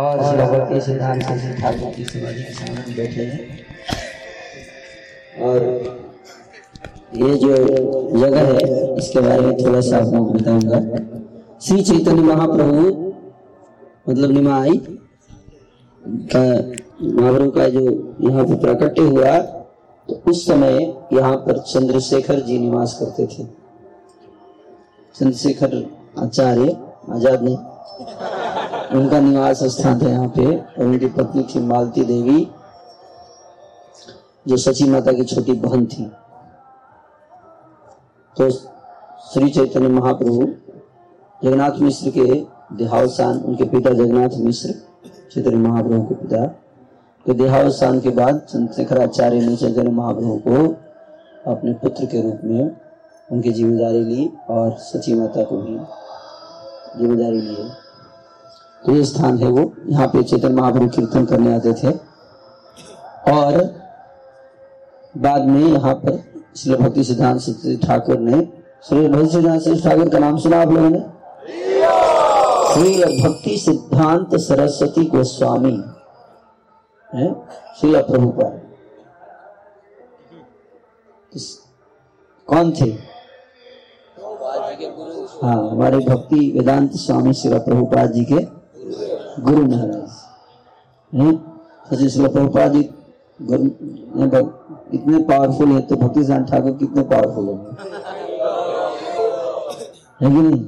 और श्रीभक्ति सिद्धांत श्री ठाकुर की समाधि के सामने बैठे हैं। और ये जो जगह है इसके बारे में थोड़ा सा आपको बताऊँगा। श्री चैतन्य महाप्रभु मतलब निमाई का महाप्रभु का जो यहाँ पर प्रकट हुआ तो उस समय यहाँ पर चंद्रशेखर जी निवास करते थे। चंद्रशेखर आचार्य आज़ाद ने उनका निवास स्थान था यहाँ पे और उनकी पत्नी थी मालती देवी, जो सची माता की छोटी बहन थी। तो श्री चैतन्य महाप्रभु जगन्नाथ मिश्र के देहावसान, उनके पिता जगन्नाथ मिश्र, चैतन्य महाप्रभु के पिता, के देहावसान के बाद चंद्रशेखराचार्य ने चैतन्य महाप्रभु को अपने पुत्र के रूप में उनकी ज़िम्मेदारी ली और सची माता को भी ज़िम्मेदारी ली। ये स्थान है वो। यहाँ पे चेतन महाप्रभु कीर्तन करने आते थे। और बाद में यहाँ पर श्री भक्ति सिद्धांत ठाकुर ने, श्री भक्ति सिद्धांत ठाकुर का नाम सुना आप लोगों ने? श्री भक्ति सिद्धांत सरस्वती गोस्वामी, है? श्री प्रभुपाद कौन थे? हाँ हमारे भक्ति वेदांत स्वामी श्री प्रभुपाद जी के। गुरु महाराज। श्री प्रभुपाद जी इतने पावरफुल है तो भक्ति सिद्धांत ठाकुर कितने पावरफुल है। कि नहीं?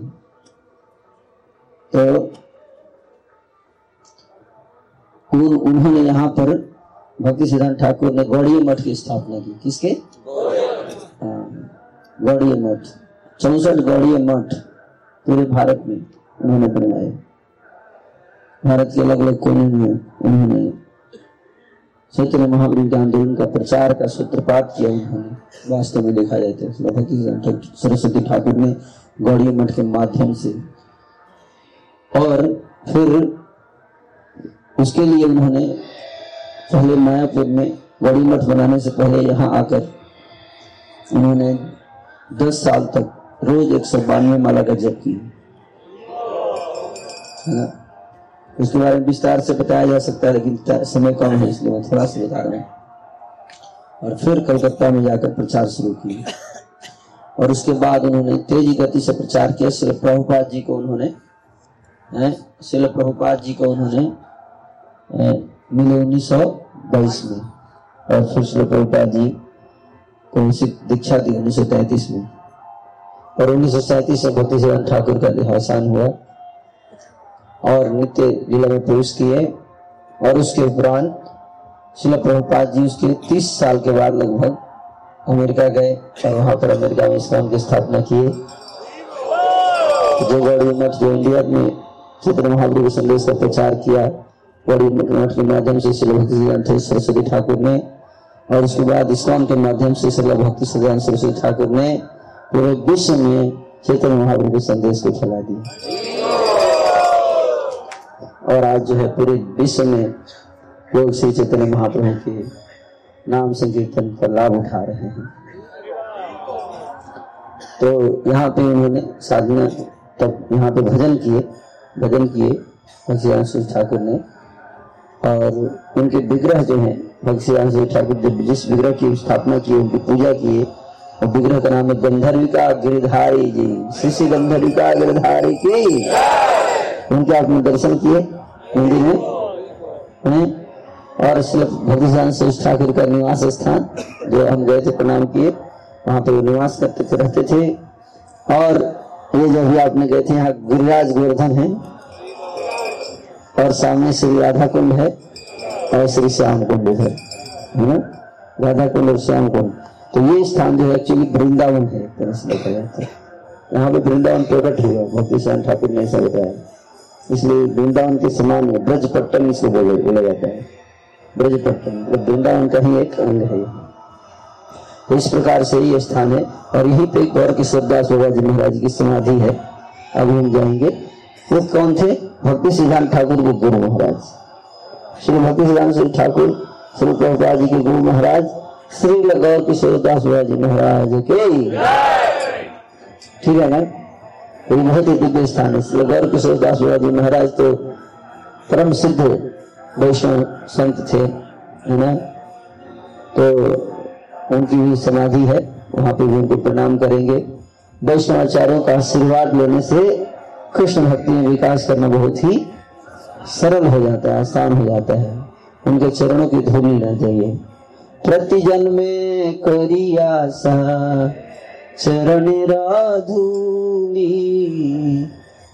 तो उन, उन्होंने यहाँ पर भक्ति सिद्धांत ठाकुर ने गौड़ीय मठ की स्थापना की। किसके? हाँ, गौड़ीय मठ। चौसठ गौड़ीय मठ पूरे भारत में उन्होंने बनवाए। भारत के अलग अलग कोने में उन्होंने चैतन्य महाप्रभु के आंदोलन का प्रचार का सूत्रपात किया उन्होंने वास्तव में देखा जाता है भक्ति सरस्वती ठाकुर ने गौड़ी मठ के माध्यम से और फिर उसके लिए उन्होंने पहले मायापुर में गौड़ी मठ बनाने से पहले यहाँ आकर उन्होंने दस साल तक रोज एक सौ बानवे माला का जप की उसके बारे में विस्तार से बताया जा सकता है, लेकिन समय कम है, इसलिए मैं थोड़ा सा बता रहा हूँ। और फिर कलकत्ता में जाकर प्रचार शुरू किया और उसके बाद उन्होंने तेज़ी गति से प्रचार किया। शिल प्रभुपाद जी को उन्होंने शिल प्रभुपाद जी को उन्होंने मिले उन्नीस सौ बाईस में। और फिर शिल प्रभुपाद जी को दीक्षा दी उन्नीस सौ तैतीस में। और उन्नीस सौ सैतीस से भक्ति ठाकुर का देहावसान हुआ। और नित्य लीला में प्रवेश किए और उसके उपरांत शिला प्रभुपाद जी उसके तीस साल के बाद लगभग अमेरिका गए। और वहाँ पर अमेरिका में इस्लाम की स्थापना किए। जो गौड़ी मठ जो इंडिया में चित्र महाप्रभु संदेश का प्रचार किया गौड़ी मठ के माध्यम से शिला भक्ति सरस्वती ठाकुर ने। और उसके बाद इस्लाम के माध्यम से शिला भक्ति सदान सरस्वती ठाकुर ने पूरे विश्व में चैतन्य महाप्रभु के संदेश को फैला दिया। और आज जो है पूरे विश्व में लोग श्री चैतन्य महाप्रभु के नाम संकीर्तन का लाभ उठा रहे हैं। तो यहाँ पे उन्होंने साधना तब यहाँ पे भजन किए भजन किए भक्ति ठाकुर ने। और उनके विग्रह जो है, भक्ति ठाकुर जब जिस विग्रह की स्थापना की, उनकी पूजा किए और विग्रह का नाम है गंधर्विका गिरधारी जी। श्री गंधर्विका गिरधारी की। उनके आपने दर्शन किए मंदिर में और भक्ति ठाकुर का निवास स्थान, जो हम गए थे, प्रणाम किए, वहाँ पे निवास करते थे, रहते थे। और ये जो भी आपने गए थे, यहाँ गिरिराज गोवर्धन है। और सामने श्री राधा कुंड है, और श्री श्याम कुंड है ना? राधा कुंड और श्याम कुंड तो ये स्थान जो है एक्चुअली वृंदावन है है यहाँ पे वृंदावन प्रकट हुआ, भक्ति श्याम ठाकुर ने ऐसा बताया। इसलिए वृंदावन के समान है ब्रज पट्टन इसको बोला जाता है। ब्रज पट्टन मतलब वृंदावन का ही एक अंग है। तो इस प्रकार से ये स्थान है, और यहीं पे गौर किशोरदास बाबा जी महाराज की समाधि है। अभी हम जाएँगे। वो कौन थे? भक्ति सिद्धांत ठाकुर के गुरु महाराज। श्री भक्ति सिद्धांत ठाकुर, श्री प्रभुपा जी के गुरु महाराज, श्री गौर किशोरदास बाबा जी महाराज के। ठीक है ना? ये बहुत ही दिव्य स्थान है गौर किशोर दास जी महाराज तो परम सिद्ध वैष्णव संत थे, है ना? तो उनकी भी समाधि है, वहाँ पे भी उनको प्रणाम करेंगे। वैष्णवाचार्यों का आशीर्वाद लेने से कृष्ण भक्ति में विकास करना बहुत ही सरल हो जाता है, आसान हो जाता है। उनके चरणों की धूल रह जाइए। प्रति जन्मे करिया सा चरण धूली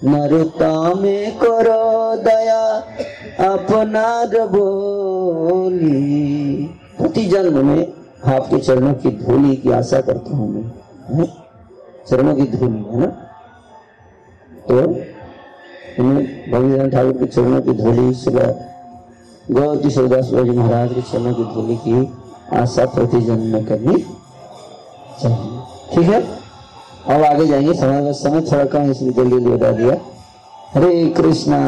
नरता में करो दया, अपना बोली। प्रति जन्म में आपके चरणों की धूली की आशा करता हूँ मैं चरणों की धूली है ना? तो भगवान ठाकुर के चरणों की धूली सुबह गौती शिवदास जी महाराज के चरणों की धूली की आशा प्रति जन्म में करनी चाहिए। ठीक है? अब आगे जाएँगे। समय समय थोड़ा कम इसलिए जल्दी बता दिया। हरे कृष्णा।